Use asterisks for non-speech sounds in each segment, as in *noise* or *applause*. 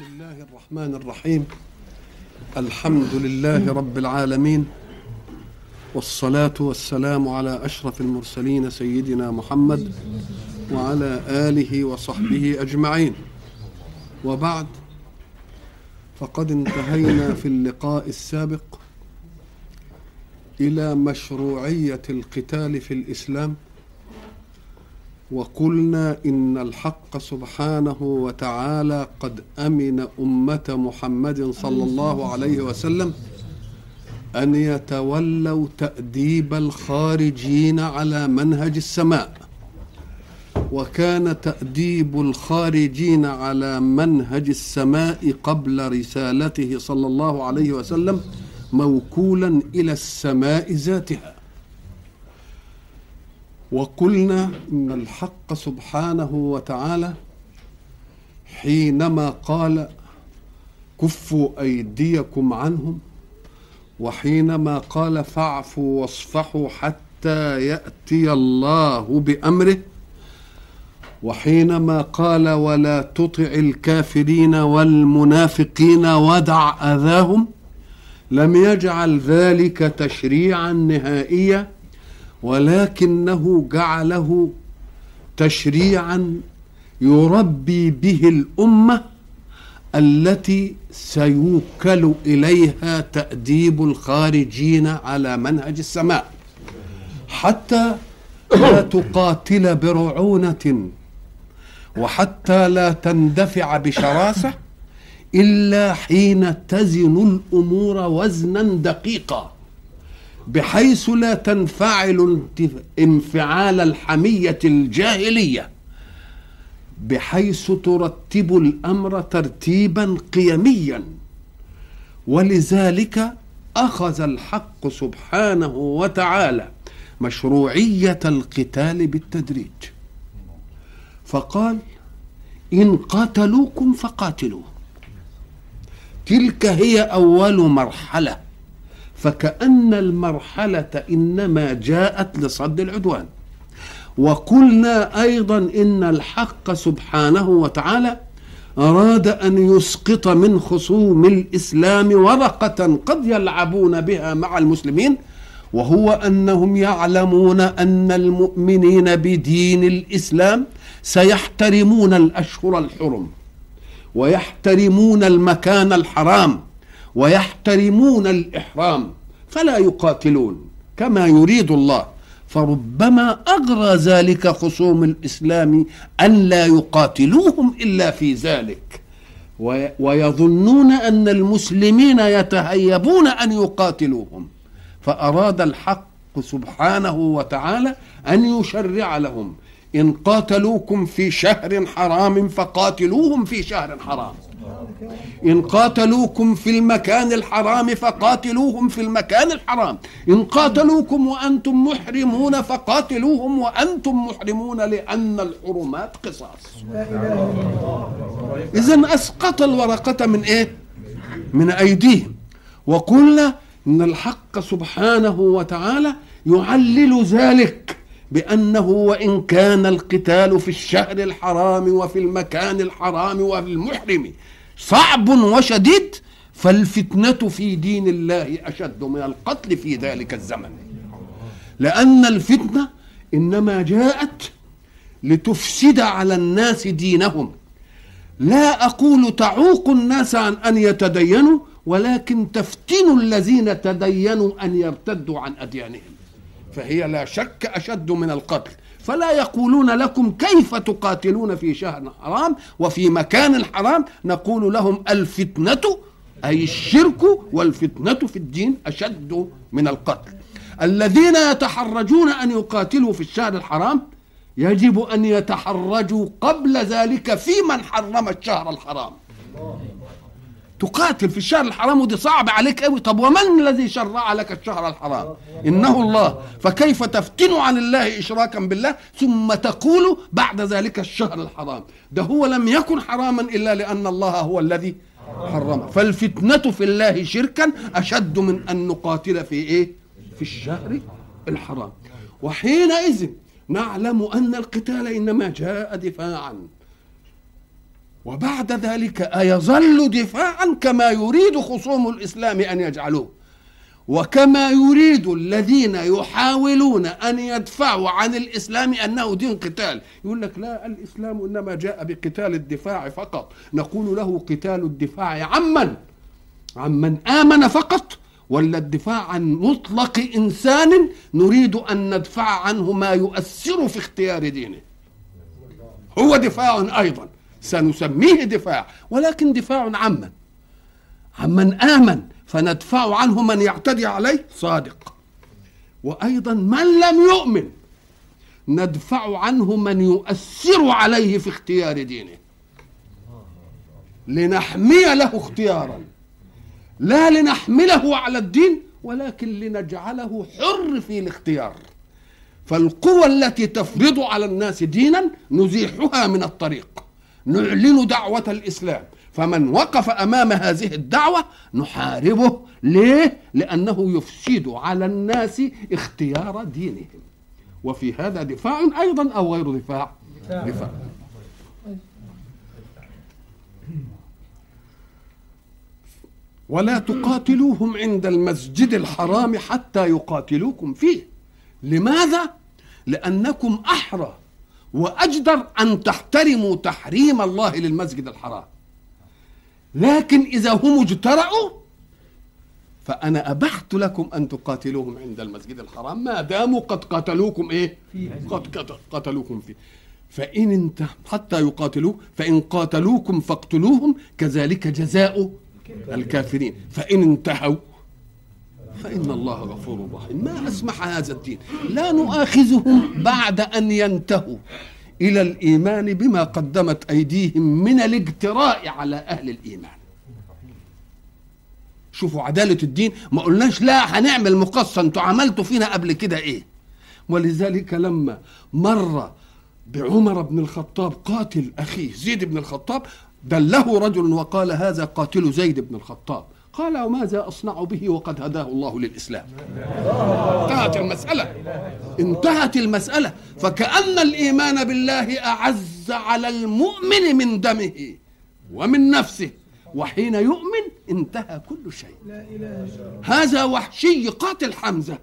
بسم الله الرحمن الرحيم. الحمد لله رب العالمين. والصلاة والسلام على أشرف المرسلين سيدنا محمد وعلى آله وصحبه أجمعين. وبعد فقد انتهينا في اللقاء السابق إلى مشروعية القتال في الإسلام. وقلنا إن الحق سبحانه وتعالى قد أمن أمة محمد صلى الله عليه وسلم أن يتولوا تأديب الخارجين على منهج السماء. وكان تأديب الخارجين على منهج السماء قبل رسالته صلى الله عليه وسلم موكولا إلى السماء ذاتها. وقلنا إن الحق سبحانه وتعالى حينما قال كفوا أيديكم عنهم وحينما قال فاعفوا واصفحوا حتى يأتي الله بأمره وحينما قال ولا تطع الكافرين والمنافقين ودع أذاهم لم يجعل ذلك تشريعا نهائيا ولكنه جعله تشريعا يربي به الأمة التي سيوكل إليها تأديب الخارجين على منهج السماء. حتى لا تقاتل برعونة وحتى لا تندفع بشراسة إلا حين تزن الأمور وزنا دقيقا. بحيث لا تنفعل انفعال الحمية الجاهلية بحيث ترتب الأمر ترتيبا قيميا. ولذلك أخذ الحق سبحانه وتعالى مشروعية القتال بالتدريج. فقال إن قاتلوكم فقاتلوه. تلك هي أول مرحلة. فكأن المرحلة إنما جاءت لصد العدوان. وقلنا أيضا إن الحق سبحانه وتعالى أراد أن يسقط من خصوم الإسلام ورقة قد يلعبون بها مع المسلمين وهو أنهم يعلمون أن المؤمنين بدين الإسلام سيحترمون الأشهر الحرم ويحترمون المكان الحرام ويحترمون الإحرام فلا يقاتلون كما يريد الله. فربما أغرى ذلك خصوم الإسلام أن لا يقاتلوهم إلا في ذلك. ويظنون أن المسلمين يتهيبون أن يقاتلوهم. فأراد الحق سبحانه وتعالى أن يشرع لهم. إن قاتلوكم في شهر حرام فقاتلوهم في شهر حرام. إن قاتلوكم في المكان الحرام فقاتلوهم في المكان الحرام. إن قاتلوكم وأنتم محرمون فقاتلوهم وأنتم محرمون لأن الحرمات قصاص. إذا أسقط الورقة من إيه؟ من أيديهم. وقلنا إن الحق سبحانه وتعالى يعلل ذلك بأنه وإن كان القتال في الشهر الحرام وفي المكان الحرام وفي المحرم صعب وشديد فالفتنة في دين الله أشد من القتل في ذلك الزمن. لأن الفتنة إنما جاءت لتفسد على الناس دينهم. لا أقول تعوق الناس عن أن يتدينوا ولكن تفتن الذين تدينوا أن يرتدوا عن أديانهم. فهي لا شك أشد من القتل. فلا يقولون لكم كيف تقاتلون في شهر حرام وفي مكان حرام. نقول لهم الفتنة أي الشرك والفتنة في الدين أشد من القتل. الذين يتحرجون أن يقاتلوا في الشهر الحرام يجب أن يتحرجوا قبل ذلك في من حرم الشهر الحرام. تقاتل في الشهر الحرام ودي صعب عليك قوي. طب ومن الذي شرع لك الشهر الحرام؟ إنه الله. فكيف تفتن عن الله إشراكا بالله ثم تقول بعد ذلك الشهر الحرام؟ ده هو لم يكن حراما إلا لأن الله هو الذي حرمه. فالفتنة في الله شركا أشد من أن نقاتل في إيه؟ في الشهر الحرام. وحينئذ نعلم أن القتال إنما جاء دفاعا. وبعد ذلك أيظل دفاعا كما يريد خصوم الإسلام أن يجعلوه. وكما يريد الذين يحاولون أن يدفعوا عن الإسلام أنه دين قتال. يقول لك لا الإسلام إنما جاء بقتال الدفاع فقط. نقول له قتال الدفاع عمن عمن آمن فقط. ولا الدفاع عن مطلق إنسان نريد أن ندفع عنه ما يؤثر في اختيار دينه. هو دفاع أيضا. سنسميه دفاع ولكن دفاع عمن عمن آمن فندفع عنه من يعتدي عليه صادق. وأيضا من لم يؤمن ندفع عنه من يؤثر عليه في اختيار دينه. لنحمي له اختيارا. لا لنحمله على الدين ولكن لنجعله حر في الاختيار. فالقوى التي تفرض على الناس دينا نزيحها من الطريق. نعلن دعوة الإسلام. فمن وقف أمام هذه الدعوة نحاربه. ليه؟ لأنه يفسد على الناس اختيار دينهم. وفي هذا دفاع أيضا أو غير دفاع؟ دفاع, دفاع. ولا تقاتلوهم عند المسجد الحرام حتى يقاتلوكم فيه. لماذا؟ لأنكم أحرى وأجدر أن تحترموا تحريم الله للمسجد الحرام. لكن إذا هم اجترأوا فأنا أبحت لكم أن تقاتلوهم عند المسجد الحرام. ما داموا قد قتلوكم إيه؟ قد قتلوكم فيه. فإن انت حتى يقاتلوه فإن قاتلوكم فاقتلوهم كذلك جزاء الكافرين. فإن انتهوا فإن الله غفور رحيم. ما أسمح هذا الدين؟ لا نؤاخذهم بعد أن ينتهوا إلى الإيمان بما قدمت أيديهم من الاجتراء على أهل الإيمان. شوفوا عدالة الدين. ما قلناش لا هنعمل مقصة أنتوا عملتوا فينا قبل كده إيه؟ ولذلك لما مر بعمر بن الخطاب قاتل أخيه زيد بن الخطاب دله رجل وقال هذا قاتل زيد بن الخطاب. قال وماذا أصنع به وقد هداه الله للإسلام؟ انتهت المسألة. انتهت المسألة. فكأن الإيمان بالله أعز على المؤمن من دمه ومن نفسه. وحين يؤمن انتهى كل شيء. هذا وحشي قاتل حمزة.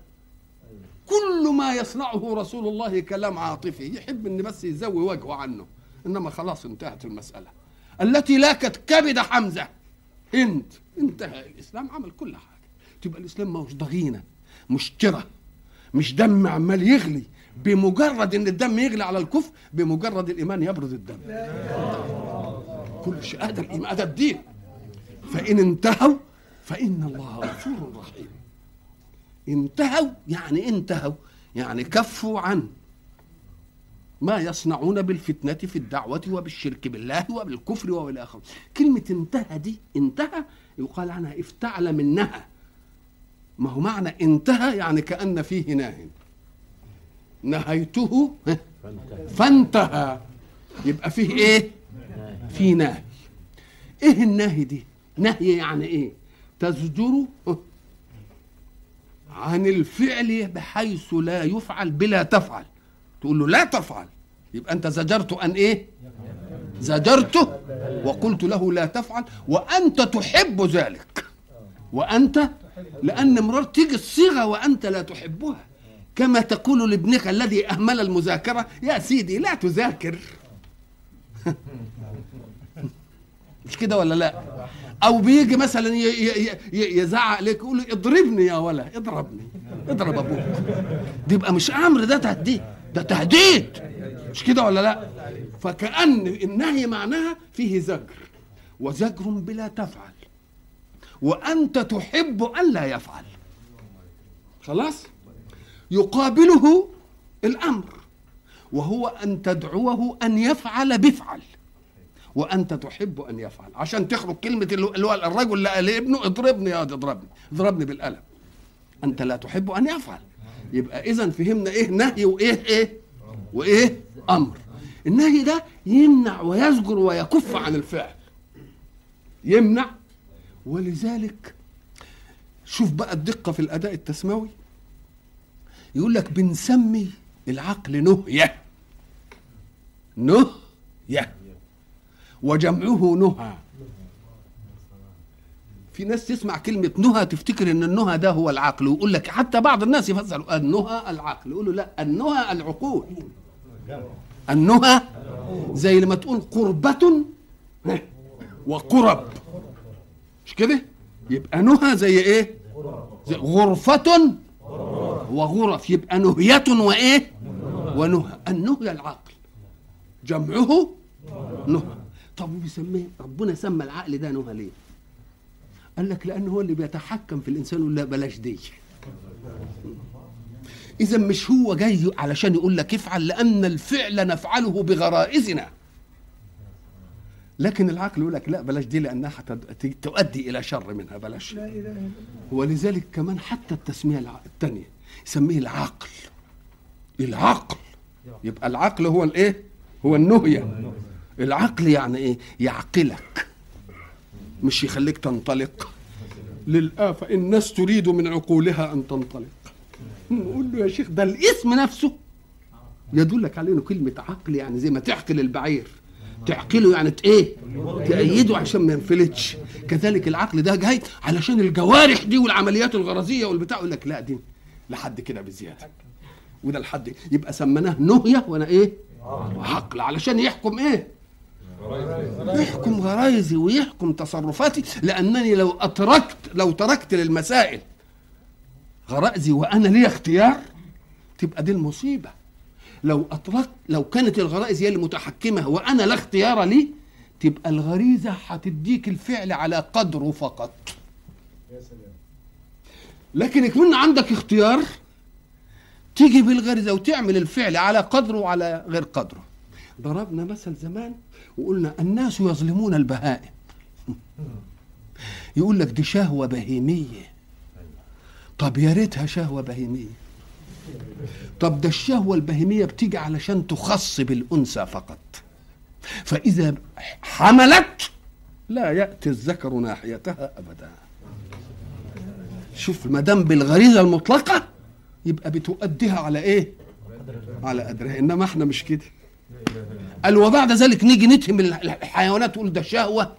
كل ما يصنعه رسول الله كلام عاطفي. يحب ان بس يزوي وجهه عنه. إنما خلاص انتهت المسألة. التي لاكت كبد حمزة. هند. انتهى الإسلام عمل كل حاجة. تبقى الإسلام مش ضغينة مش تره مش دم عمال يغلي. بمجرد إن الدم يغلي على الكفر بمجرد الإيمان يبرد الدم. كل شيء هذا الإيمان هذا الدين. فإن انتهوا فإن الله غفور رحيم. انتهوا يعني انتهوا يعني كفوا عن ما يصنعون بالفتنة في الدعوة وبالشرك بالله وبالكفر وبالآخر. كلمة انتهى دي انتهى يقال عنها افتعل منها. ما هو معنى انتهى؟ يعني كأن فيه ناه نهيته فانتهى. يبقى فيه إيه؟ في نهي إيه النهي دي؟ نهي يعني إيه؟ تزجر عن الفعل بحيث لا يفعل بلا تفعل. تقول له لا تفعل. يبقى انت زجرت ان إيه؟ زجرته وقلت له لا تفعل. وأنت تحب ذلك. وأنت؟ لأن مرار تيجي الصيغة وأنت لا تحبها. كما تقول لابنك الذي أهمل المذاكرة يا سيدي لا تذاكر. *laughs* مش كده ولا لا؟ أو بيجي مثلا يزعق لك يقول اضربني يا ولا اضربني اضرب أبوك. دي يبقى مش أمر ده تهديد. ده تهديد. مش كده ولا لا؟ فكأن النهي معناها فيه زجر وزجر بلا تفعل. وأنت تحب أن لا يفعل. خلاص؟ يقابله الأمر وهو أن تدعوه أن يفعل بفعل وأنت تحب أن يفعل. عشان تخرج كلمة اللي هو الرجل اللي قال لابنه اضربني يا اضربني اضربني بالقلم. أنت لا تحب أن يفعل. يبقى إذا فهمنا إيه؟ نهي وإيه؟ إيه؟ وإيه؟ أمر. النهي ده يمنع ويزجر ويكف عن الفعل. يمنع. ولذلك شوف بقى الدقة في الأداء التسموي يقول لك بنسمي العقل نهية. نهية. وجمعه نهى. في ناس تسمع كلمة نهى تفتكر إن النهى ده هو العقل ويقول لك حتى بعض الناس يفسروا النهى العقل يقولوا لا النهى العقول. النهى زي لما تقول قربة وقرب. مش كده؟ يبقى نهى زي إيه؟ زي غرفة وغرف يبقى نهية وإيه؟ ونهى. النهي العقل جمعه نهى. طب وبيسميه؟ ربنا سمى العقل ده نهى ليه؟ قال لك لأنه هو اللي بيتحكم في الإنسان ولا بلاش دي. إذا مش هو جاي علشان يقول لك افعل لأن الفعل نفعله بغرائزنا. لكن العقل يقول لك لا بلاش دي لأنها تؤدي إلى شر منها بلاش. ولذلك كمان حتى التسمية الثانية يسميه العقل. العقل. يبقى العقل هو الإيه؟ هو النهيه العقل يعني إيه؟ يعقلك. مش يخليك تنطلق. للآفة الناس تريد من عقولها أن تنطلق. نقول له يا شيخ ده الاسم نفسه. يدلك على إنه كلمة عقل يعني زي ما تعقل البعير. تعقله يعني إيه؟ تأيده عشان ما ينفلتش. كذلك العقل ده جاي علشان الجوارح دي والعمليات الغرزية والبتاع. يقول لك لا دي لحد كده بزيادة. وده لحد يبقى سميناه نهية وأنا إيه؟ عقل. علشان يحكم إيه؟ يحكم غرايزي ويحكم تصرفاتي لأنني لو أتركت لو تركت للمسائل غرائزي وأنا لي اختيار تبقى دي المصيبة. لو اتركت لو كانت الغرائز هي المتحكمة وأنا لا اختيار لي تبقى الغريزة هتديك الفعل على قدره فقط. لكن يكون عندك اختيار تيجي بالغريزة وتعمل الفعل على قدره وعلى غير قدره ضربنا مثل زمان وقلنا الناس يظلمون البهائم. يقول لك دي شهوة بهيمية. طب يا ريتها شهوة بهيمية. طب ده الشهوة البهيمية بتيجي علشان تخص بالأنثى فقط. فإذا حملت لا يأتي الذكر ناحيتها أبدا. شوف ما دام بالغريزة المطلقة يبقى بتؤديها على إيه؟ على قدرها. إنما إحنا مش كده. قال وبعد ذلك نيجي نتهم الحيوانات تقول ده شهوة.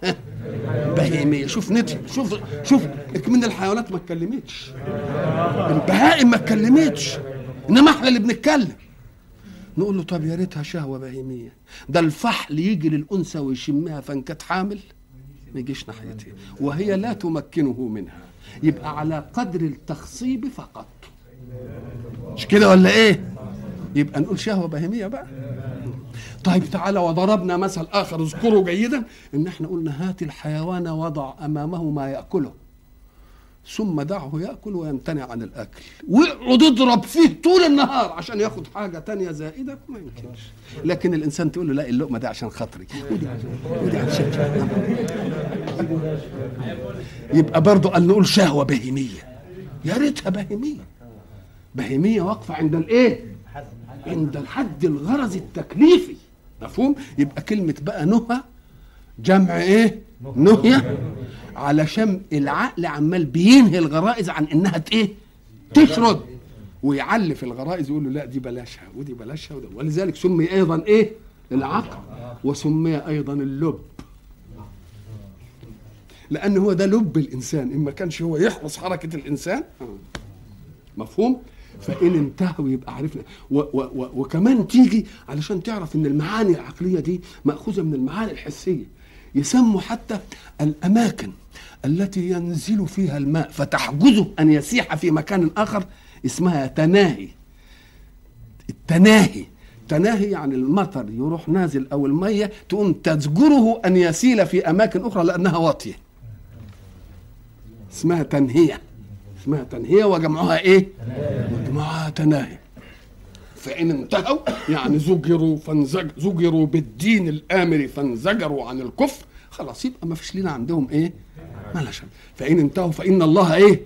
بهيميه شوف نتهم شوف شوف من الحيوانات ما اتكلمتش. البهائم ما اتكلمتش. انما إحنا اللي بنتكلم. نقول له طب يا ريتها شهوة بهيميه ده الفحل يجي للأنثى ويشمها فإن كانت حامل ما يجيش ناحيتها. وهي لا تمكنه منها. يبقى على قدر التخصيب فقط. مش كده ولا إيه؟ يبقى نقول شهوة بهيميه بقى. طيب تعالى وضربنا مثل آخر اذكره جيدا إن إحنا قلنا هات الحيوان وضع أمامه ما يأكله ثم دعه يأكل ويمتنع عن الأكل. واقعد اضرب فيه طول النهار عشان ياخد حاجة تانية زائدة ما يمكنش. لكن الإنسان تقول له لا اللقمة دي عشان خاطري. ودي ودي عشان يبقى برضه قال نقول شهوة بهيمية. يا ريتها بهيمية. بهيمية واقفة عند الإيه؟ عند الحد الغرض التكليفي. مفهوم؟ يبقى كلمة بقى نهى جمع إيه؟ نهية علشان العقل عمال بينهي الغرائز عن إنها إيه؟ تشرد. ويعلف الغرائز يقول له لا دي بلاشها ودي بلاشها ودي ولذلك سمي أيضا إيه؟ العقل وسمي أيضا اللب. لأن هو ده لب الإنسان. إن ما كانش هو يحرص حركة الإنسان. مفهوم؟ فإن انتهوا يبقى عرفنا. و و و وكمان تيجي علشان تعرف إن المعاني العقلية دي مأخوذة من المعاني الحسية. يسموا حتى الأماكن التي ينزل فيها الماء فتحجزه أن يسيح في مكان آخر اسمها تناهي. التناهي. تناهي يعني المطر يروح نازل أو المية تقوم تزجره أن يسيل في أماكن أخرى لأنها واطية. اسمها تنهية. اسمها تنهيه وجمعها إيه؟ مجموعها تناهي. فإن انتهوا يعني زجروا فانزج زجروا بالدين الآمر فانزجروا عن الكفر خلاص يبقى ما فيش لنا عندهم إيه؟ ملاشا فإن انتهوا فإن الله إيه؟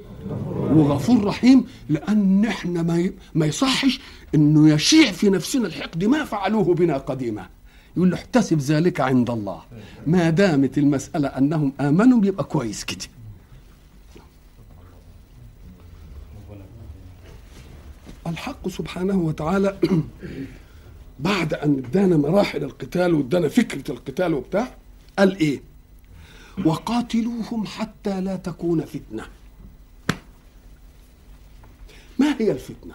وغفور رحيم لأن إحنا ما ما يصحش إنه يشيع في نفسنا الحقد ما فعلوه بنا قديما. يقول له احتسب ذلك عند الله. ما دامت المسألة أنهم آمنوا يبقى كويس كده. الحق سبحانه وتعالى *clears throat* بعد أن ادانا مراحل القتال وادانا فكرة القتال وبتاع قال إيه؟ وقاتلوهم حتى لا تكون فتنة. ما هي الفتنة؟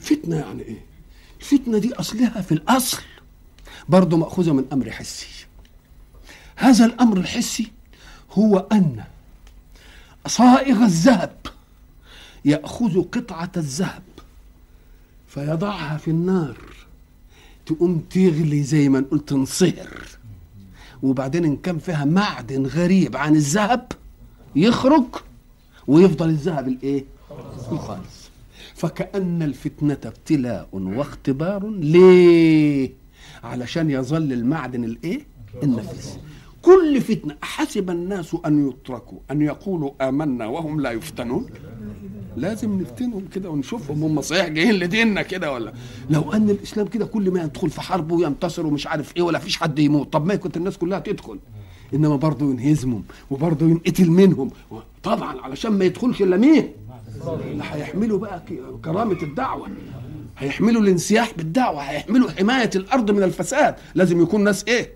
فتنة يعني إيه؟ الفتنة دي أصلها في الأصل برضه مأخوذة من أمر حسي. هذا الأمر الحسي هو أن صائغ الذهب يأخذ قطعة الذهب فيضعها في النار. تقوم تغلي زي ما نقول تنصهر وبعدين إن كان فيها معدن غريب عن الذهب يخرج ويفضل الذهب الإيه؟ الخالص. فكأن الفتنة ابتلاء واختبار ليه؟ علشان يظل المعدن الإيه؟ النفيس. كل فتنة حسب الناس أن يتركوا أن يقولوا آمنا وهم لا يفتنون. لازم نفتنهم كده ونشوفهم هم صحيح جايين لديننا كده ولا. لو أن الإسلام كده كل ما يدخل في حرب وينتصر ومش عارف إيه ولا فيش حد يموت طب ما كنت الناس كلها تدخل. إنما برضه ينهزمهم وبرضه ينقتل منهم. طبعا علشان ما يدخلش إلا مين؟ اللي هيحملوا بقى كرامة الدعوة. هيحملوا الانسياح بالدعوة هيحملوا حماية الأرض من الفساد. لازم يكون ناس إيه؟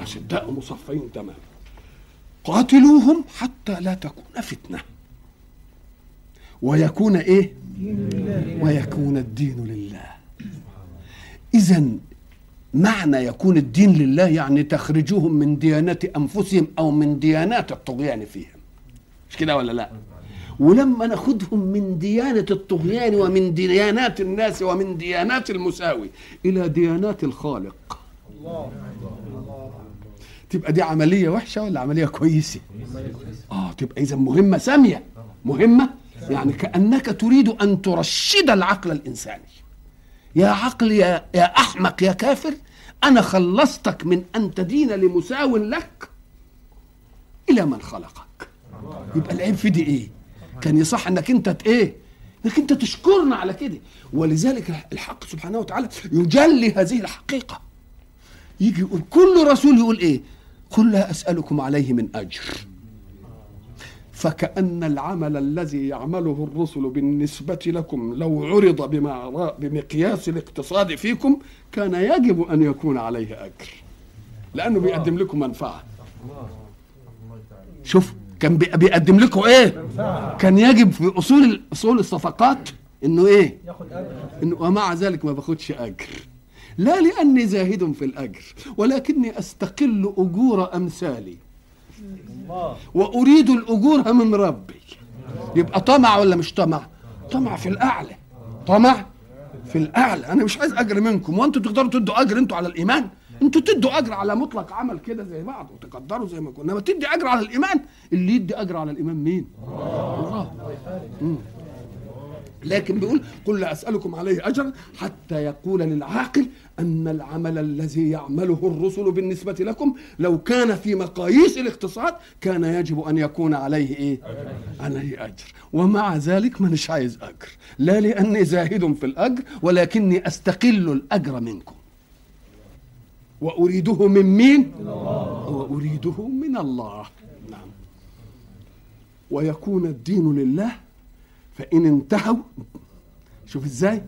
أشداء مصفين تمام قاتلوهم حتى لا تكون فتنة. ويكون إيه؟ ويكون الدين لله. اذا معنى يكون الدين لله يعني تخرجوهم من ديانات أنفسهم أو من ديانات الطغيان فيهم. مش كده ولا لا؟ ولما ناخذهم من ديانة الطغيان ومن ديانات الناس ومن ديانات المساوي إلى ديانات الخالق. الله تبقى دي عملية وحشة ولا عملية كويسة؟ آه تبقى إذا مهمة سامية. مهمة؟ يعني كأنك تريد أن ترشد العقل الإنساني. يا عقل يا, يا أحمق يا كافر أنا خلصتك من أن تدين لمساو لك إلى من خلقك. يبقى العيب في دي إيه؟ كان يصح أنك أنت إيه؟ إنك أنت تشكرنا على كده. ولذلك الحق سبحانه وتعالى يجلي هذه الحقيقة. يجي يقول كل رسول يقول إيه؟ قل لا أسألكم عليه من أجر. فكأن العمل الذي يعمله الرسل بالنسبة لكم لو عرض بما بمقياس الاقتصاد فيكم كان يجب أن يكون عليه أجر. لأنه بيقدم لكم منفعة. شوف كان بيقدم لكم إيه؟ كان يجب في أصول أصول الصفقات إنه إيه؟ إنه ومع ذلك ما باخدش أجر. لا لأني زاهد في الأجر ولكني أستقل أجور أمثالي. وأريد الأجور من ربي يبقى طمع ولا مش طمع؟ طمع في الأعلى. طمع في الأعلى. أنا مش عايز أجر منكم. وأنتوا تقدروا تدوا أجر أنتوا على الإيمان. أنتوا تدوا أجر على مطلق عمل كده زي بعض وتقدروا زي ما كنا إنما تدي أجر على الإيمان. اللي يدي أجر على الإيمان مين؟ الله. لكن بيقول قل لا أسألكم عليه أجرا حتى يقول للعاقل أن العمل الذي يعمله الرسل بالنسبة لكم لو كان في مقاييس الاقتصاد كان يجب أن يكون عليه إيه؟ عليه أجر. ومع ذلك مانيش عايز أجر؟ لا لأني زاهد في الأجر ولكني أستقل الأجر منكم. وأريده من مين؟ وأريده من الله. نعم. ويكون الدين لله فإن انتهوا شوف إزاي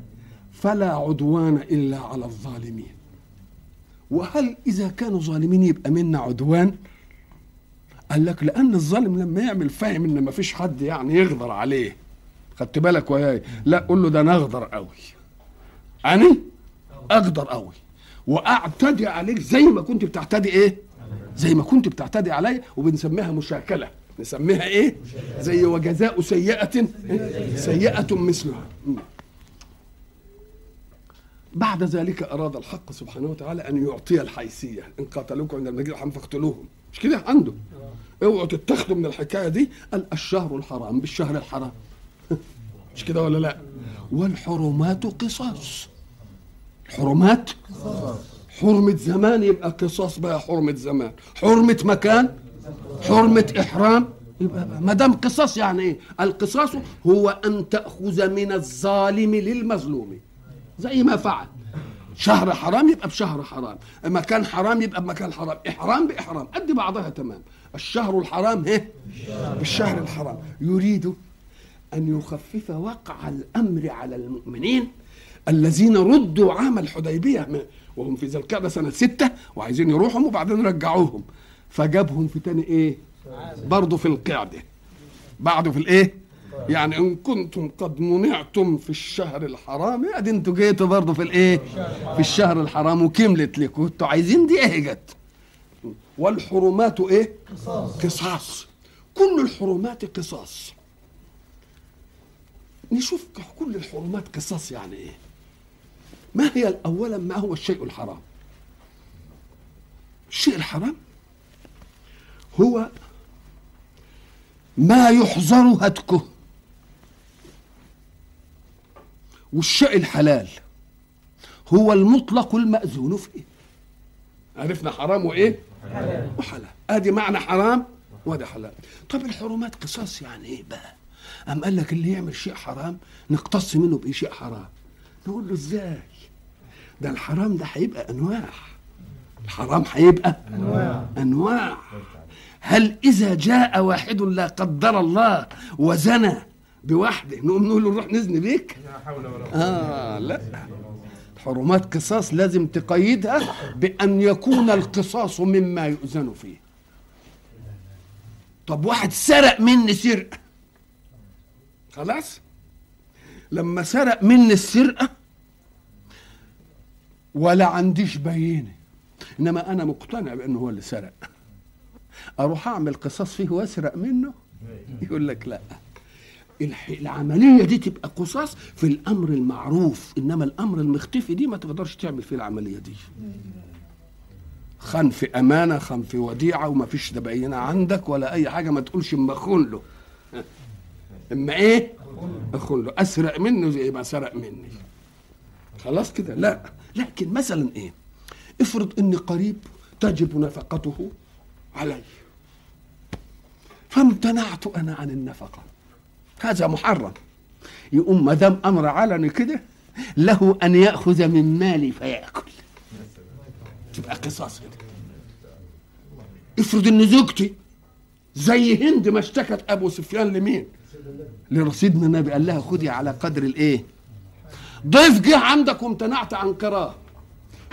فلا عدوان إلا على الظالمين. وهل إذا كانوا ظالمين يبقى منا عدوان؟ قال لك لأن الظالم لما يعمل فاهم إن ما فيش حد يعني يغدر عليه. خدت بالك وياي لا قول له ده أنا أغدر قوي. أنا أغدر قوي. وأعتدي عليك زي ما كنت بتعتدي إيه؟ زي ما كنت بتعتدي عليا وبنسميها مشاكلة. نسميها إيه؟ زي وجزاء سيئة سيئة مثلها. بعد ذلك أراد الحق سبحانه وتعالى أن يعطي الحيثية. إن قاتلوكم عند المسجد الحرام فاقتلوهم. مش كده عنده اوعوا تتخذوا من الحكاية دي الشهر الحرام بالشهر الحرام. *laughs* مش كده ولا لا؟ والحرمات قصاص. الحرمات حرمة زمان يبقى قصاص بقى حرمة زمان. حرمة مكان؟ حرمة إحرام؟ يبقى ما دام قصاص يعني إيه؟ القصاص هو أن تأخذ من الظالم للمظلوم. زي ما فعل. شهر حرام يبقى بشهر حرام. مكان حرام يبقى بمكان حرام. إحرام بإحرام. قد بعضها تمام. الشهر الحرام هي بالشهر الحرام. يريد أن يخفف وقع الأمر على المؤمنين الذين ردوا عام الحديبية. وهم في القعدة سنة ستة وعايزين يروحوا وبعدين رجعوهم. فجابهم في تاني إيه؟ برضه في القعدة. بعده في الإيه؟ يعني إن كنتم قد منعتم في الشهر الحرام. ادي أنتوا جيتوا برضه في الإيه؟ في الشهر الحرام وكملت لكم. أنتوا عايزين دي إيه جت؟ والحرمات إيه؟ قصاص. كل الحرمات قصاص. نشوف كل الحرمات قصاص يعني إيه؟ ما هي اولا ما هو الشيء الحرام؟ الشيء الحرام هو ما يحظر هتكه. والشيء الحلال هو المطلق المأذون فيه. عرفنا حرام وإيه؟ حلال. وحلال. آدي معنى حرام وده حلال. طب الحرمات قصاص يعني إيه بقى؟ أم قال لك اللي يعمل شيء حرام نقتص منه بأي شيء حرام؟ نقول له إزاي؟ ده الحرام ده هيبقى أنواع. الحرام هيبقى أنواع. أنواع. هل إذا جاء واحد لا قدر الله وزنى بواحده نقوم نقول له نروح نزني بيك. آه لا. حرمات قصاص لازم تقيدها بأن يكون القصاص مما يؤذن فيه. طب واحد سرق مني سرقة. خلاص؟ لما سرق مني السرقة ولا عنديش بينه إنما أنا مقتنع بأنه هو اللي سرق. أروح أعمل قصاص فيه وأسرق منه؟ يقول لك لا. العملية دي تبقى قصاص في الأمر المعروف إنما الأمر المختفي دي ما تقدرش تعمل فيه العملية دي. أمانة خان في وديعة وما فيش تبينة عندك ولا أي حاجة ما تقولش أما أخون له. أما إيه؟ أخون له. أسرق منه زي ما سرق مني. خلاص كده؟ لا. لكن مثلا إيه؟ افرض اني قريب تجب نفقته. علي. فامتنعت أنا عن النفقة. هذا محرم. يقوم ما دام أمر علني كده له أن يأخذ من مالي فيأكل. تبقى قصاص كده. افرض إن زوجتي زي هند ما اشتكت أبو سفيان لمين؟ لرصيدنا النبي. قال لها خدي على قدر الإيه؟ ضيف جه عندك وامتنعت عن قراه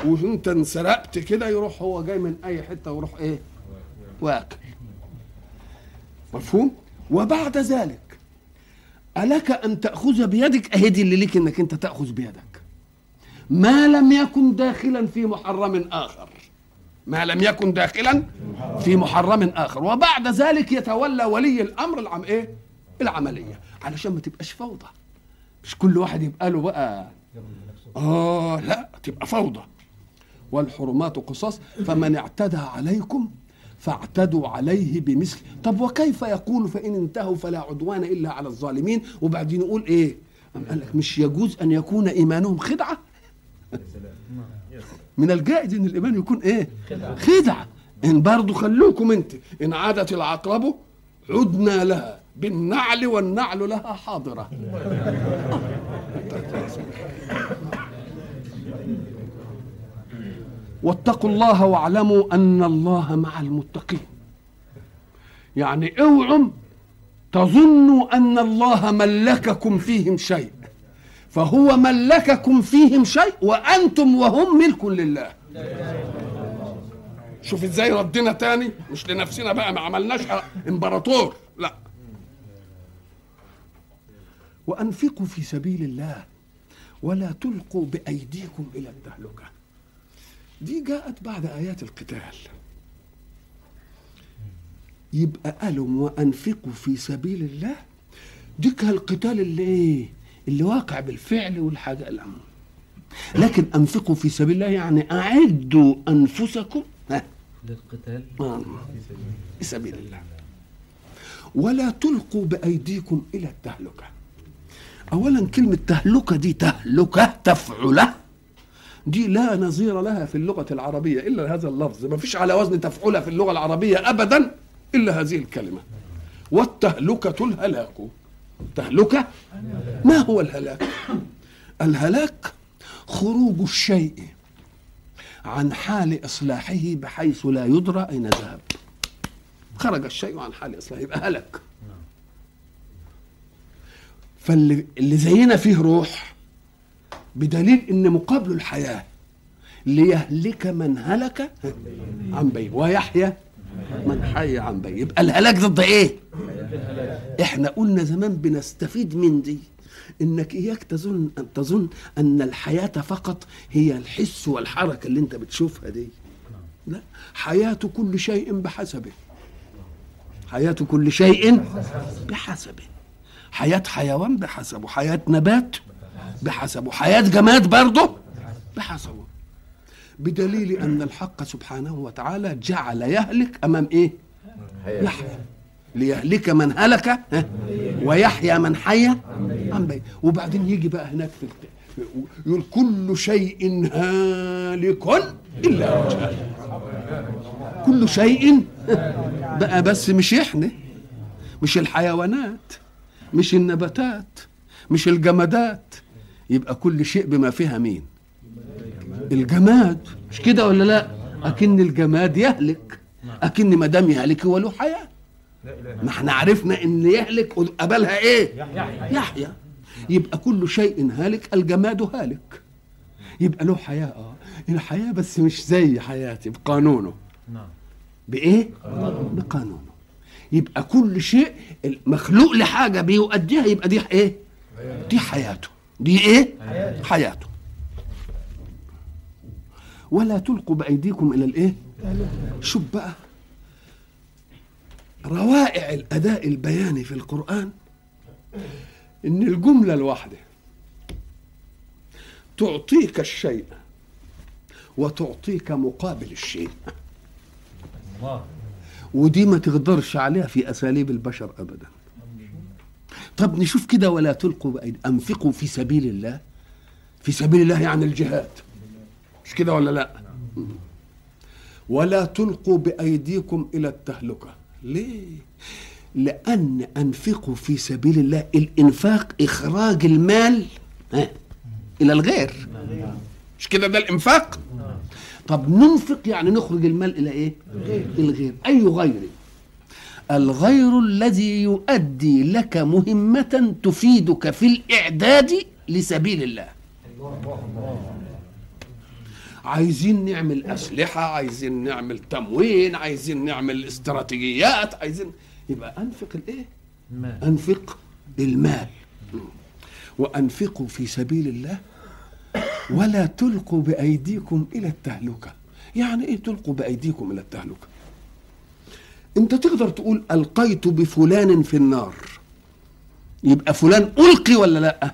وانت انسرقت كده يروح هو جاي من أي حتة ويروح إيه؟ واكل مفهوم؟ وبعد ذلك ألك أن تأخذ بيدك؟ أهدي اللي ليك أنك أنت تأخذ بيدك. ما لم يكن داخلا في محرم آخر. ما لم يكن داخلا في محرم آخر. وبعد ذلك يتولى ولي الأمر العم إيه؟ العملية. علشان ما تبقاش فوضى. مش كل واحد يبقى له بقى. آه لا تبقى فوضى. والحرمات قصاص. فمن اعتدى عليكم فاعتدوا عليه بمثل. طب وكيف يقول فإن انتهوا فلا عدوان إلا على الظالمين؟ وبعدين يقول إيه؟ قال لك مش يجوز أن يكون إيمانهم خدعة. من الجائز إن الإيمان يكون إيه؟ خدعة. إن برضه خلوكم أنت. إن عادت العقرب عدنا لها. بالنعل والنعل لها حاضرة. واتقوا الله واعلموا أن الله مع المتقين. يعني اوعوا تظنوا أن الله ملككم فيهم شيء. فهو ملككم فيهم شيء وأنتم وهم ملك لله. شوف إزاي ردنا تاني. مش لنفسنا بقى ما عملناش إمبراطور. لا. وأنفقوا في سبيل الله ولا تلقوا بأيديكم إلى التهلكة. دي جاءت بعد آيات القتال. يبقى قالوا وأنفقوا في سبيل الله؟ دي كان القتال اللي إيه؟ اللي واقع بالفعل والحاجة الأمر. لكن أنفقوا في سبيل الله يعني أعدوا أنفسكم. ها؟ للقتال؟ آه. في سبيل الله. ولا تلقوا بأيديكم إلى التهلكة. اولا كلمة تهلكة دي تهلكة تفعلة. دي لا نظير لها في اللغة العربية إلا هذا اللفظ. ما فيش على وزن تفعله في اللغة العربية ابدا إلا هذه الكلمة. والتهلكة الهلاك. تهلكة؟ ما هو الهلاك؟ الهلاك خروج الشيء عن حال إصلاحه بحيث لا يدرى أين ذهب. خرج الشيء عن حال إصلاحه يبقى هلك. فاللي اللي زينا فيه روح بدليل إن مقابله الحياة ليهلك من هلك عن بين ويحيى من حي عن بين يبقى الهلاك ضد إيه؟ إحنا قلنا زمان بنستفيد من دي إنك إياك تظن ان تظن أن الحياة فقط هي الحس والحركة اللي أنت بتشوفها دي. لا حياة كل شيء بحسبه. حياة كل شيء بحسبه. حياة حيوان بحسبه. حياة نبات بحسبه حياه جماد برضه بحسبه بدليل أن الحق سبحانه وتعالى جعل يهلك أمام إيه؟ يحيى. ليهلك من هلك؟ ويحيى من حي عن بين وبعدين يجي بقى هناك في يقول كل شيء هالك إلا وجهه. كل شيء *laughs* بقى بس مش إحنا. مش الحيوانات مش النباتات مش الجمادات يبقى كل شيء بما فيها مين؟ الجماد. مش كده ولا لا؟ أكن الجماد يهلك. أكن ما دام يهلك هو له حياة. ما إحنا عرفنا إن يهلك قبلها إيه؟ يحيى. يبقى كل شيء هالك الجماد هالك. يبقى له حياة آه. الحياة بس مش زي حياتي بقانونه. بإيه؟ بقانونه. يبقى كل شيء مخلوق لحاجة بيؤديها يبقى دي إيه؟ دي حياته. دي إيه؟ حياته. ولا تلقوا بأيديكم إلى الإيه؟ شوف بقى. روائع الأداء البياني في القرآن إن الجملة الواحدة تعطيك الشيء وتعطيك مقابل الشيء. ودي ما تقدرش عليها في أساليب البشر ابدا. طب نشوف كده ولا تلقوا بأيدي أنفقوا في سبيل الله؟ في سبيل الله يعني الجهاد. مش كده ولا لا؟ ولا تلقوا بأيديكم إلى التهلكة. ليه؟ لأن أنفقوا في سبيل الله الإنفاق إخراج المال ها إلى الغير. مش كده ده الإنفاق؟ طب ننفق يعني نخرج المال إلى إيه؟ الغير. أي غير؟ الغير الذي يؤدي لك مهمة تفيدك في الإعداد لسبيل الله. عايزين نعمل أسلحة عايزين نعمل تموين عايزين نعمل استراتيجيات عايزين يبقى أنفق الإيه؟ أنفق المال. وأنفقوا في سبيل الله. ولا تلقوا بأيديكم إلى التهلكة. يعني إيه تلقوا بأيديكم إلى التهلكة؟ أنت تقدر تقول ألقيت بفلان في النار. يبقى فلان ألقي ولا لأ؟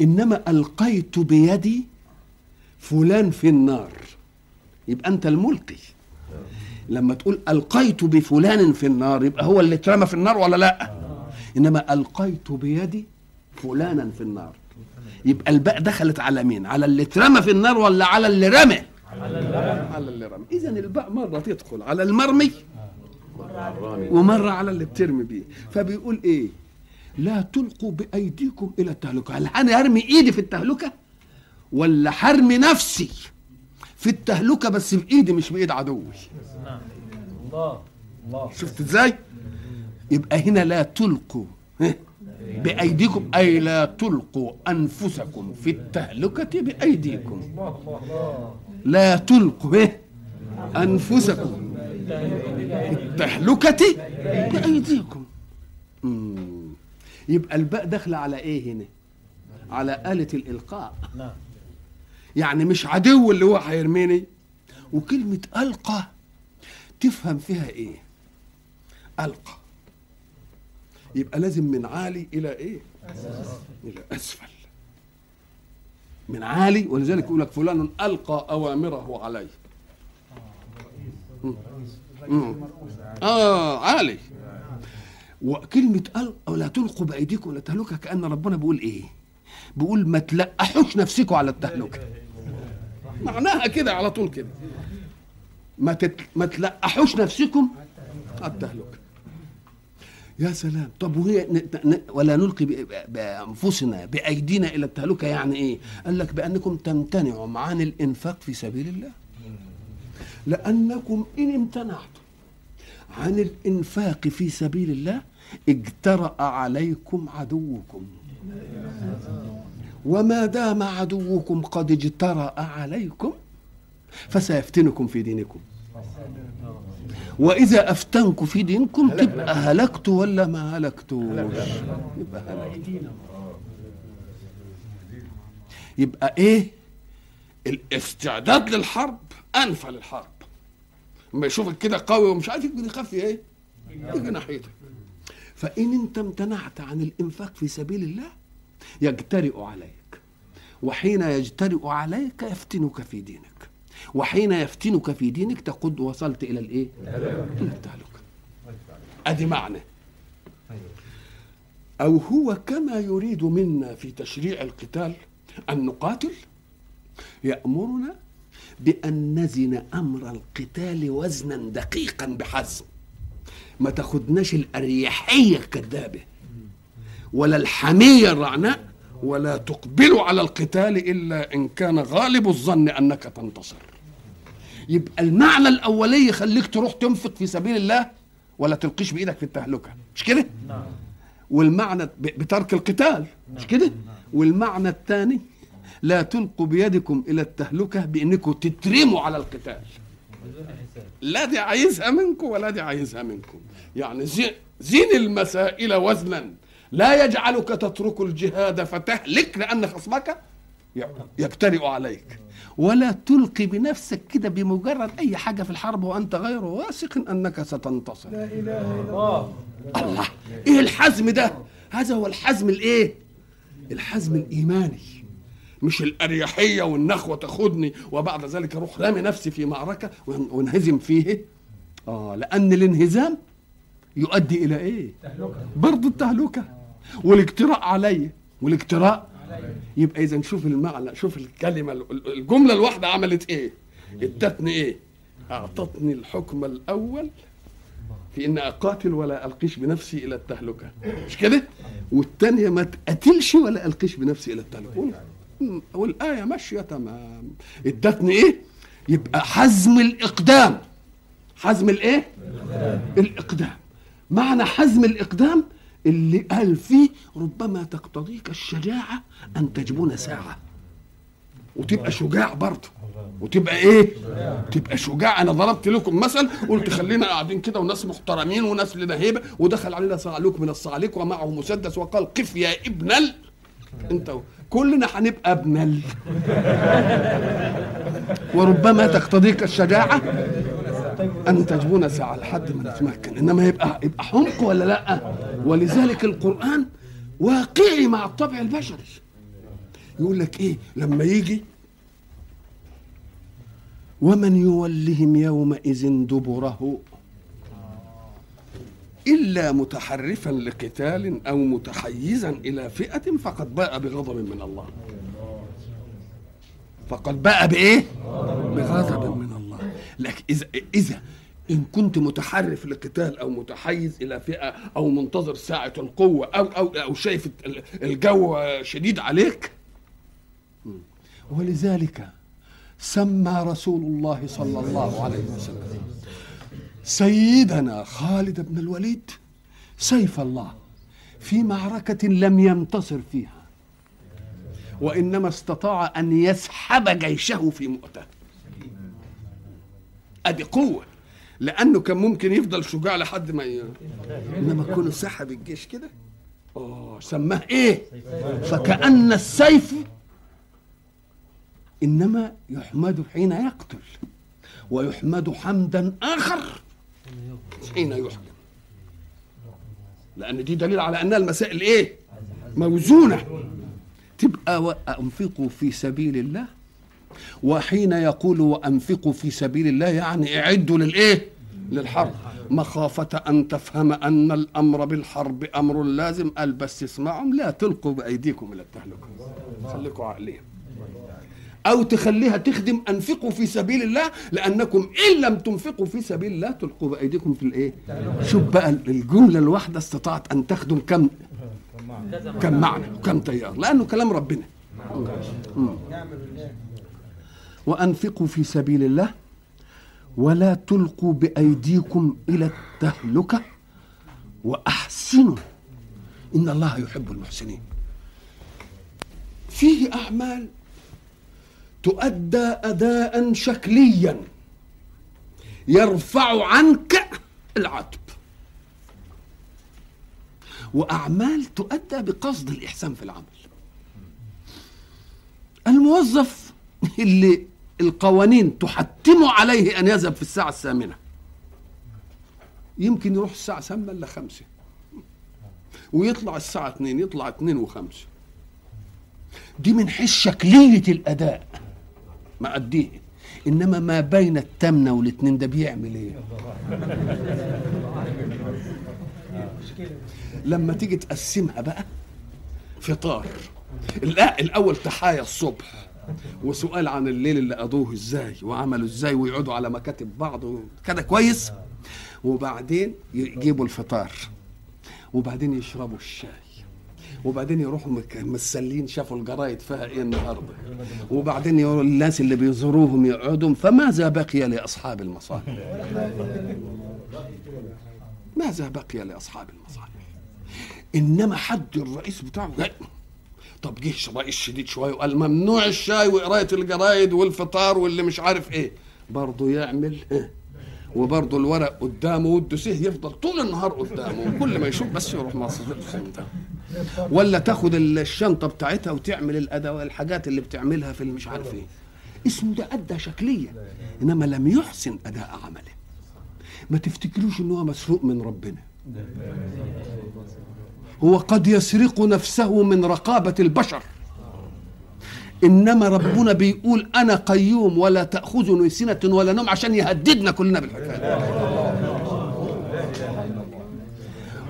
إنما ألقيت بيدي فلان في النار. يبقى أنت الملقي. لما تقول ألقيت بفلان في النار يبقى هو اللي اترمى في النار ولا لأ؟ إنما ألقيت بيدي فلانا في النار. يبقى الباء دخلت على مين؟ على اللي اترمى في النار ولا على اللي رمى؟ على اللي رمى اذا الباء مرة تدخل على المرمي ومرة على اللي بترمي بيه. فبيقول إيه؟ لا تلقوا بأيديكم إلى التهلكة. هل أنا هرمي إيدي في التهلكة ولا حرمي نفسي في التهلكة بس بإيدي مش بإيد عدوي؟ الله الله. شفت إزاي؟ يبقى هنا لا تلقوا. ها؟ بأيديكم أي لا تلقوا أنفسكم في الله الله. لا تلقوا في التهلكة بأيديكم. مم. يبقى الباء داخلة على إيه هنا؟ على آلة الإلقاء. يعني مش عدو اللي هو هيرميني. وكلمة ألقى تفهم فيها إيه؟ ألقى. يبقى لازم من عالي إلى إيه؟ إلى أسفل. من عالي ولذلك يقول لك فلان عليه مم. مم. آه عالي وكلمة أو لا تلقوا بأيديكم إلى التهلكة كأن ربنا بيقول إيه؟ بيقول ما تلقحوش نفسكم على التهلكة معناها كده على طول كده ما. ما تلقحوش نفسكم على التهلكة يا سلام طب وهي. ولا نلقي ب... بأنفسنا بأيدينا إلى التهلكة يعني إيه؟ قال لك بأنكم تمتنعوا عن الإنفاق في سبيل الله لأنكم إن امتنعتم عن الإنفاق في سبيل الله اجترأ عليكم عدوكم وما دام عدوكم قد اجترأ عليكم فسيفتنكم في دينكم وإذا أفتنكم في دينكم تبقى هلكتوا ولا ما هلكتوش يبقى هلكتوا يبقى إيه؟ الاستعداد للحرب أنفى للحرب. لما يشوفك كده قوي ومش عارف يجي يخاف إيه؟ يجي ناحيتك. فإن أنت امتنعت عن الإنفاق في سبيل الله يجترئ عليك. وحين يجترئ عليك يفتنك في دينك. وحين يفتنك في دينك تقد وصلت إلى الإيه؟ إلى التهلكة أدي معنى. أو هو كما يريد منا في تشريع القتال أن نقاتل؟ يأمرنا بأن نزن أمر القتال وزنا دقيقا بحزم. ما تاخدناش الأريحية الكذابة ولا الحمية الرعناء ولا تقبلوا على القتال إلا إن كان غالب الظن أنك تنتصر. يبقى المعنى الأولي يخليك تروح تنفق في سبيل الله ولا تلقيش بإيدك في التهلكة. مش كده؟ نعم. والمعنى بترك القتال. مش كده؟ والمعنى الثاني لا تلقوا بيدكم إلى التهلكة بإنكم تترموا على القتال. لا دي عايزها منكم ولا دي عايزها منكم. يعني زي- زين المسائل وزنا. لا يجعلك تترك الجهاد فتهلك لأن خصمك يجترئ عليك. ولا تلقي بنفسك كده بمجرد أي حاجة في الحرب وأنت غير واثق أنك ستنتصر. الله. الله. إيه الحزم ده؟ هذا هو الحزم الإيه؟ الحزم الإيماني. مش الأريحية والنخوة تاخدني وبعد ذلك أروح رامي نفسي في معركة وأن- وانهزم فيه؟ آه لأن الانهزام يؤدي إلى إيه؟ برضه التهلكة. والاجتراء علي. والاجتراء يبقى إذا شوف المعنى شوف الكلمة ال- الجملة الواحدة عملت إيه؟ ادتني إيه؟ أعطتني الحكم الأول في ان أقاتل ولا ألقيش بنفسي إلى التهلكة. مش كده؟ والثانيه ما تقاتلش ولا ألقيش بنفسي إلى التهلكة. وال- والآية ماشية تمام. ادتني إيه؟ يبقى حزم الإقدام. حزم الإيه؟ الإقدام. معنى حزم الإقدام اللي قال فيه ربما تقتضيك الشجاعة أن تجبن ساعة. وتبقى شجاع برضه. وتبقى إيه؟ تبقى شجاع. أنا ضربت لكم مثل قلت خلينا قاعدين كده وناس محترمين وناس لنا هيبة. ودخل علينا صعلوك من الصعاليك ومعه مسدس وقال قف يا ابن ال. أنت كلنا هنبقى ابن ال. وربما تقتضيك الشجاعة أن تجبون ساعة لحد ما نتمكن إنما يبقى يبقى حمق ولا لأ؟ ولذلك القرآن واقعي مع الطبع البشري. يقول لك إيه؟ لما يجي ومن يولهم يومئذ دبره إلا متحرفا لقتال أو متحيزا إلى فئة فقد باء بغضب من الله. فقد باء بإيه؟ بغضب من الله. لكن إذا إذا إن كنت متحرف لقتال أو متحيز إلى فئة أو منتظر ساعة القوة أو أو أو شايف ال- الجو شديد عليك. ولذلك سمى رسول الله صلى الله عليه وسلم سيدنا خالد بن الوليد سيف الله في معركة لم ينتصر فيها وإنما استطاع أن يسحب جيشه في مؤتة. أدي قوة. لأنه كان ممكن يفضل شجاع لحد ما ي... إنما كونه سحب الجيش كده؟ أوه سماه إيه؟ فكأن السيف إنما يحمد حين يقتل ويحمد حمدا آخر حين يحكم. لأن دي دليل على انها المسائل إيه؟ موزونة. تبقى وانفقوا في سبيل الله وحين يقول وأنفقوا في سبيل الله يعني اعدوا للإيه؟ للحرب. مخافة أن تفهم أن الأمر بالحرب أمر لازم. قال بس اسمعهم لا تلقوا بأيديكم إلى التهلكة. خليكم عقلين أو تخليها تخدم أنفقوا في سبيل الله لأنكم إن لم تنفقوا في سبيل الله تلقوا بأيديكم في الإيه؟ شوف بقى الجملة الواحدة استطاعت أن تخدم كم؟ كم معنى وكم تيار لأنه كلام ربنا. مم. وأنفقوا في سبيل الله ولا تلقوا بأيديكم إلى التهلكة وأحسنوا. إن الله يحب المحسنين. فيه أعمال تؤدى أداء شكليا يرفع عنك العتب. وأعمال تؤدى بقصد الإحسان في العمل. الموظف اللي القوانين تحتم عليه أن يذهب في الساعة الثامنة. يمكن يروح الساعة 8 إلا 5 ويطلع الساعة 2 يطلع 2 و5 دي من حيث شكلية الأداء. مأديه إنما ما بين التامنه والاثنين ده بيعمل إيه؟ لما تيجي تقسمها بقى فطار. لا الأول تحايا الصبح. وسؤال عن الليل اللي قضوه إزاي وعملوا إزاي ويقعدوا على مكاتب بعض كده كويس. وبعدين يجيبوا الفطار وبعدين يشربوا الشاي وبعدين يروحوا مسلين شافوا الجرايد فيها إيه النهارده. وبعدين يقولوا الناس اللي بيزوروهم يقعدوا فماذا بقي لأصحاب المصالح. ماذا بقي لأصحاب المصالح. إنما حد الرئيس بتاعه طب جه رئيس شديد شوية وقال ممنوع الشاي وقراية الجرايد والفطار واللي مش عارف إيه. برضه يعمل وبرضه الورق قدامه والدوسيه يفضل طول النهار قدامه وكل ما يشوف بس يروح مصر. ولا تاخد الشنطة بتاعتها وتعمل الأدوات الحاجات اللي بتعملها في المش عارف إيه. اسمه ده أدى شكليا إنما لم يحسن أداء عمله. ما تفتكروش إن هو مسروق من ربنا؟ هو قد يسرق نفسه من رقابة البشر. إنما ربنا بيقول أنا قيوم ولا تأخذني سنة ولا نوم عشان يهددنا كلنا بالحكاية.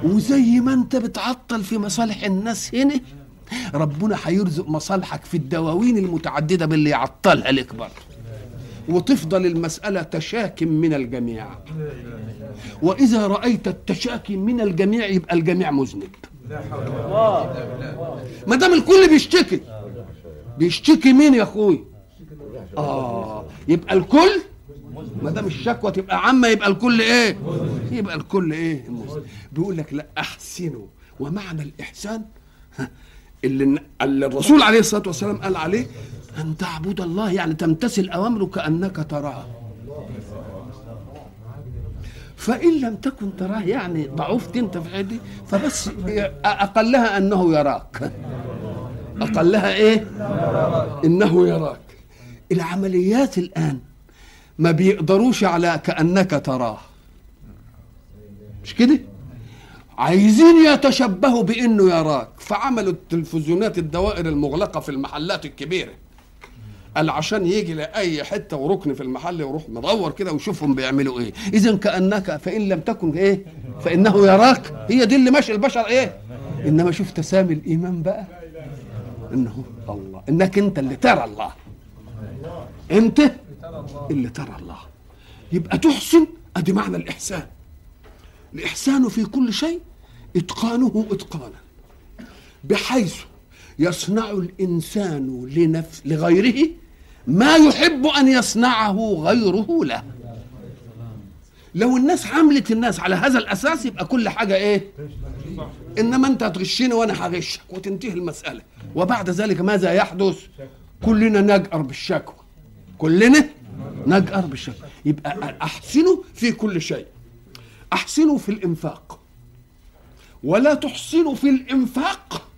وزي ما أنت بتعطل في مصالح الناس هنا ربنا هيرزق مصالحك في الدواوين المتعددة باللي يعطلها لك برضه وتفضل المسألة تشاكم من الجميع. وإذا رأيت التشاكي من الجميع يبقى الجميع مذنب. ما دام الكل بيشتكي. بيشتكي مين يا أخوي؟ آه يبقى الكل؟ ما دام الشكوى تبقى عامة يبقى الكل إيه؟ يبقى الكل إيه؟ بيقول لك لا أحسنوا. ومعنى الإحسان؟ اللي الرسول عليه الصلاة والسلام قال عليه أن تعبد الله يعني تمتثل اوامره كانك تراه فإن لم تكن تراه يعني ضعفت انت في دي فبس أقلها أنه يراك. أقلها إيه؟ إنه يراك. العمليات الآن ما بيقدروش على كأنك تراه. مش كده؟ عايزين يتشبهوا بإنه يراك. فعملوا التلفزيونات الدوائر المغلقة في المحلات الكبيرة. قال عشان يجي لأي حتة وركن في المحل يروح مدور كده ويشوفهم بيعملوا إيه. اذا كأنك فإن لم تكن إيه فإنه يراك. هي دي اللي ماشي البشر إيه. إنما شوف تسامي الإيمان بقى. إنه الله. إنك أنت اللي ترى الله. أنت اللي ترى الله. يبقى تحسن. أدي معنى الإحسان. الإحسان في كل شيء إتقانه إتقانا. بحيث يصنع الإنسان لنفس لغيره ما يحب أن يصنعه غيره له. لو الناس عملت الناس على هذا الأساس يبقى كل حاجة إيه؟ إنما أنت هتغشني وأنا هغشك وتنتهي المسألة. وبعد ذلك ماذا يحدث؟ كلنا نجأر بالشكوى. كلنا نجأر بالشكوى. يبقى احسنوا في كل شيء. احسنوا في الإنفاق. ولا تحسنوا في الإنفاق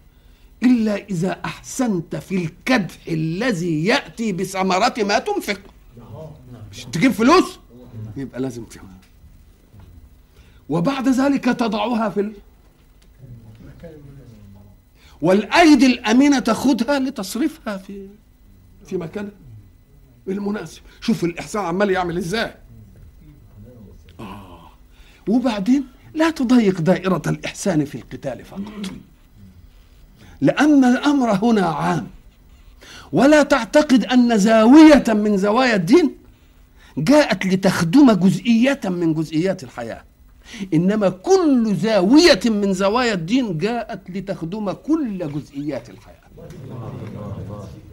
إلا إذا أحسنت في الكدح الذي يأتي بثمره ما تنفق. مش تجيب فلوس؟ يبقى لازم تعمل. وبعد ذلك تضعها في ال... والايدي الأمينة تاخذها لتصرفها في في مكانها. المناسب شوف الإحسان عمال يعمل إزاي. آه. وبعدين لا تضيق دائرة الإحسان في القتال فقط. لأن الأمر هنا عام. ولا تعتقد أن زاوية من زوايا الدين جاءت لتخدم جزئيه من جزئيات الحياة. إنما كل زاوية من زوايا الدين جاءت لتخدم كل جزئيات الحياة.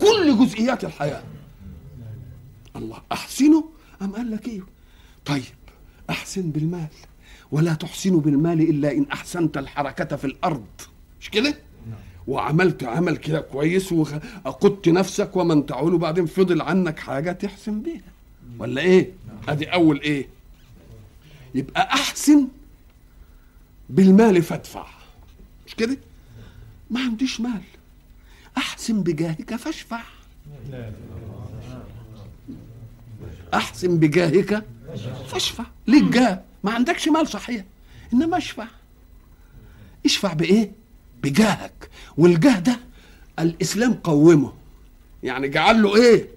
كل جزئيات الحياة. الله احسنوا أم قال لك إيه؟ طيب أحسن بالمال. ولا تحسن بالمال إلا إن أحسنت الحركة في الأرض. مش كده؟ وعملت عمل كده كويس وقدت نفسك ومن تعول وبعدين فضل عنك حاجة تحسن بيها. ولا إيه؟ أدي أول إيه؟ يبقى أحسن بالمال فادفع. مش كده؟ ما عنديش مال. أحسن بجاهك فاشفع. أحسن بجاهك فاشفع. ليك جاه ما عندكش مال صحيح. إنما اشفع. اشفع بإيه؟ بجاهك. والجاه ده الإسلام قومه. يعني جعل له إيه؟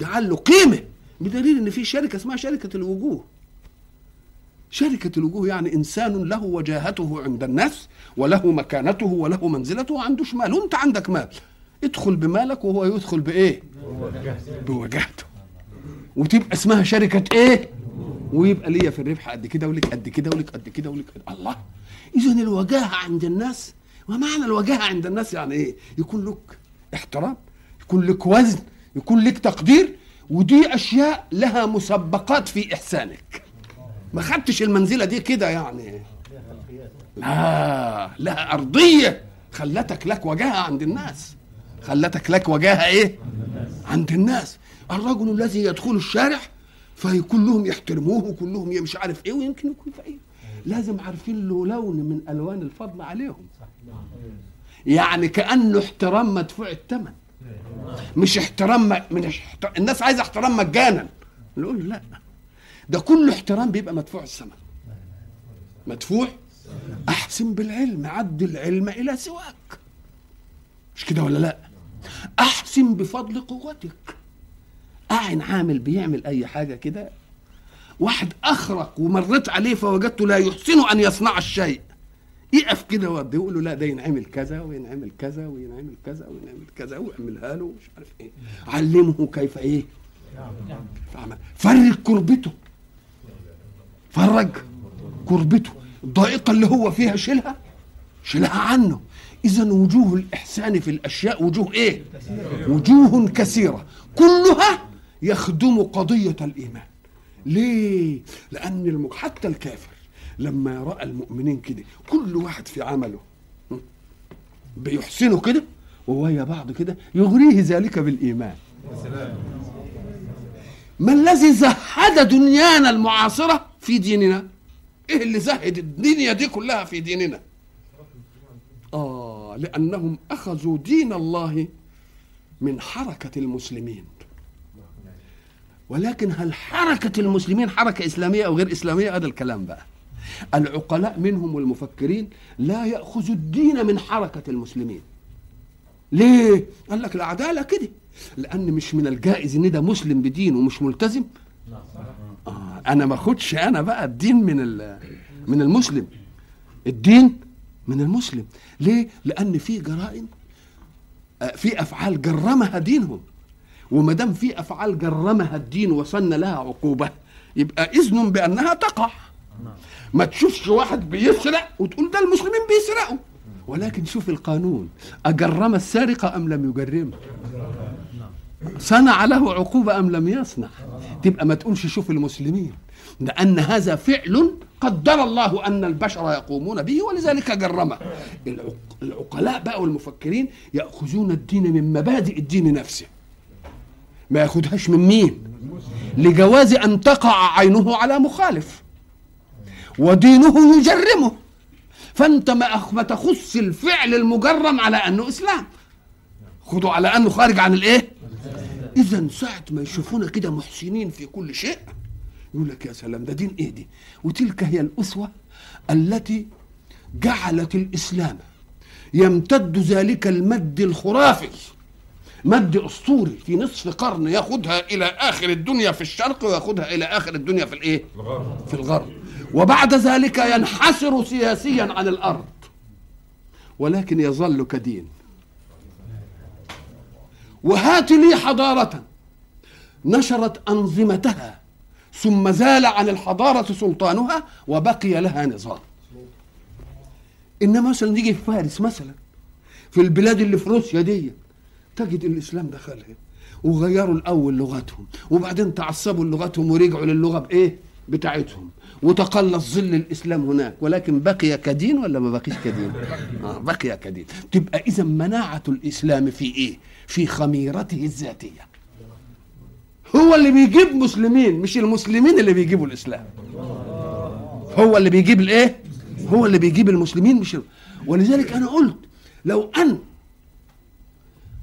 جعل له قيمة. بدليل إن في شركة اسمها شركة الوجوه. شركة الوجوه يعني إنسان له وجاهته عند الناس وله مكانته وله منزلته وعنده مال وأنت عندك مال. ادخل بمالك وهو يدخل بإيه؟ بوجاهته. وتبقى اسمها شركة إيه؟ ويبقى ليا في الربح قد كده ولك قد كده ولك قد كده ولك الله. إذا الوجاهة عند الناس ما معنى الوجاهة عند الناس يعني إيه؟ يكون لك احترام يكون لك وزن يكون لك تقدير ودي أشياء لها مسبقات في إحسانك. ما خدتش المنزلة دي كده يعني. لا لا أرضية. خلتك لك وجاهة عند الناس. خلتك لك وجاهة إيه؟ عند الناس. الرجل الذي يدخل الشارع فكلهم يحترموه وكلهم مش عارف إيه ويمكن يكون فقير. لازم عارفين له لون من ألوان الفضل عليهم. يعني كأنه احترام مدفوع الثمن مش احترام من احترام الناس عايزة احترام مجانا. نقول لا. ده كل احترام بيبقى مدفوع الثمن. مدفوع؟ أحسن بالعلم. عد العلم إلى سواك. مش كده ولا لا؟ أحسن بفضل قوتك. أعن عامل بيعمل أي حاجة كده واحد أخرق ومريت عليه فوجدته لا يحسن أن يصنع الشيء. يقف كده وده يقول له لا ده ينعمل كذا وينعمل كذا وينعمل كذا وينعمل كذا واعملها له مش عارف إيه. علمه كيف إيه. فرق كربته. فرج كربته. الضائقه اللي هو فيها شيلها؟ شيلها عنه. اذا وجوه الإحسان في الأشياء وجوه إيه؟ وجوه كثيرة. كلها يخدم قضية الإيمان. ليه؟ لأن المك... حتى الكافر لما رأى المؤمنين كده كل واحد في عمله بيحسنوا كده وويا بعض كده يغريه ذلك بالإيمان. ما الذي زهد دنيانا المعاصرة في ديننا؟ إيه اللي زهد الدنيا دي كلها في ديننا؟ آه لأنهم أخذوا دين الله من حركة المسلمين. ولكن هل حركة المسلمين حركة إسلامية أو غير إسلامية؟ هذا الكلام بقى. العقلاء منهم والمفكرين لا يأخذوا الدين من حركة المسلمين. ليه؟ قال لك العداله كده. لأن مش من الجائز إن ده مسلم بدين ومش ملتزم. آه أنا ما أخدش أنا بقى الدين من من المسلم. الدين من المسلم. ليه؟ لأن في جرائم في أفعال جرمها دينهم. وما دام في أفعال جرمها الدين وصلنا لها عقوبة يبقى اذن بأنها تقع. ما تشوفش واحد بيسرق وتقول ده المسلمين بيسرقوا. ولكن شوف القانون أجرم السارق أم لم يجرمه صنع له عقوبة أم لم يصنع؟ تبقى ما تقولش شوف المسلمين لأن هذا فعل قدر الله أن البشر يقومون به ولذلك جرمه. العقلاء بقى والمفكرين يأخذون الدين من مبادئ الدين نفسه. ما ياخدهاش من مين؟ لجواز أن تقع عينه على مخالف. ودينه يجرمه. فأنت ما تخص الفعل المجرم على أنه إسلام. خدوا على أنه خارج عن الإيه؟ اذا ساعة ما يشوفونا كده محسنين في كل شيء يقول لك يا سلام ده دين إيه دي؟ وتلك هي الأسوة التي جعلت الإسلام يمتد ذلك المد الخرافي. مد أسطوري في نصف قرن ياخدها إلى آخر الدنيا في الشرق وياخدها إلى آخر الدنيا في الإيه؟ في الغرب. وبعد ذلك ينحسر سياسيا عن الأرض. ولكن يظل كدين وهات لي حضارة. نشرت أنظمتها. ثم زال عن الحضارة سلطانها وبقي لها نظام. إنما مثلا نيجي في فارس مثلا. في البلاد اللي في روسيا دي. تجد الإسلام دخلها وغيروا الأول لغتهم وبعدين تعصبوا لغتهم ورجعوا للغة بإيه؟ بتاعتهم. وتقلص ظل الإسلام هناك ولكن بقي كدين ولا ما بقيش كدين؟ *laughs* آه بقي كدين. تبقى إذا مناعة الإسلام في إيه؟ في خميرته الذاتية. هو اللي بيجيب مسلمين مش المسلمين اللي بيجيبوا الإسلام. هو اللي بيجيب الإيه؟ هو اللي بيجيب المسلمين مش ولذلك أنا قلت لو ان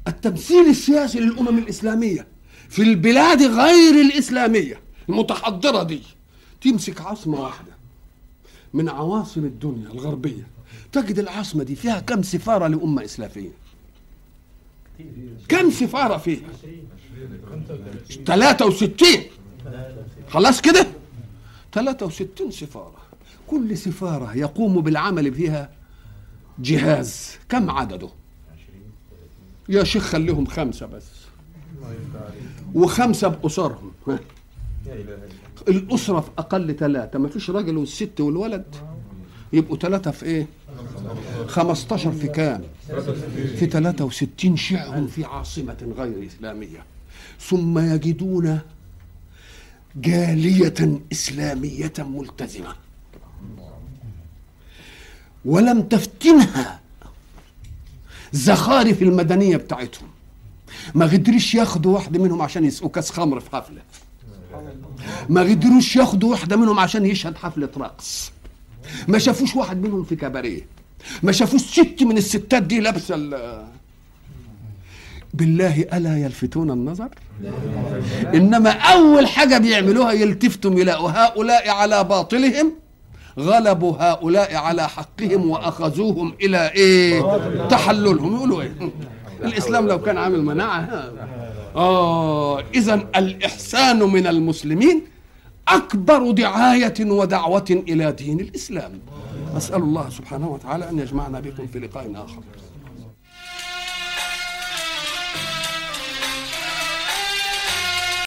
التمثيل السياسي للأمم الإسلامية في البلاد غير الإسلامية المتحضرة دي تمسك عاصمة واحدة من عواصم الدنيا الغربية. تجد العاصمة دي فيها كم سفارة لأمة اسلاميه كم سفارة فيها؟ 63 خلاص كده؟ 63 سفارة. كل سفارة يقوم بالعمل فيها جهاز. كم عدده؟ يا شيخ خليهم خمسة بس. وخمسة بأسرهم. ها. الأسرة في أقل ثلاثة. ما فيش راجل والست والولد. يبقوا ثلاثة في إيه؟ 15 في كام؟ في 63 شيعهم في عاصمة غير إسلامية. ثم يجدون جالية إسلامية ملتزمة. ولم تفتنها زخارف المدنية بتاعتهم. ما قدرش ياخدوا واحدة منهم عشان يسقوا كاس خمر في حفلة. ما قدروش ياخدوا واحدة منهم عشان يشهد حفلة رقص. ما شافوش واحد منهم في كباريه. ما شافوش ست من الستات دي لابسة ال- بالله ألا يلفتون النظر؟ إنما أول حاجة بيعملوها يلتفتوا يلاقوا هؤلاء على باطلهم غلبوا هؤلاء على حقهم وأخذوهم إلى إيه؟ تحللهم. يقولوا إيه؟ الإسلام لو كان عامل مناعة. آه اذا الإحسان من المسلمين أكبر دعاية ودعوة إلى دين الإسلام. أسأل الله سبحانه وتعالى أن يجمعنا بكم في لقاء آخر.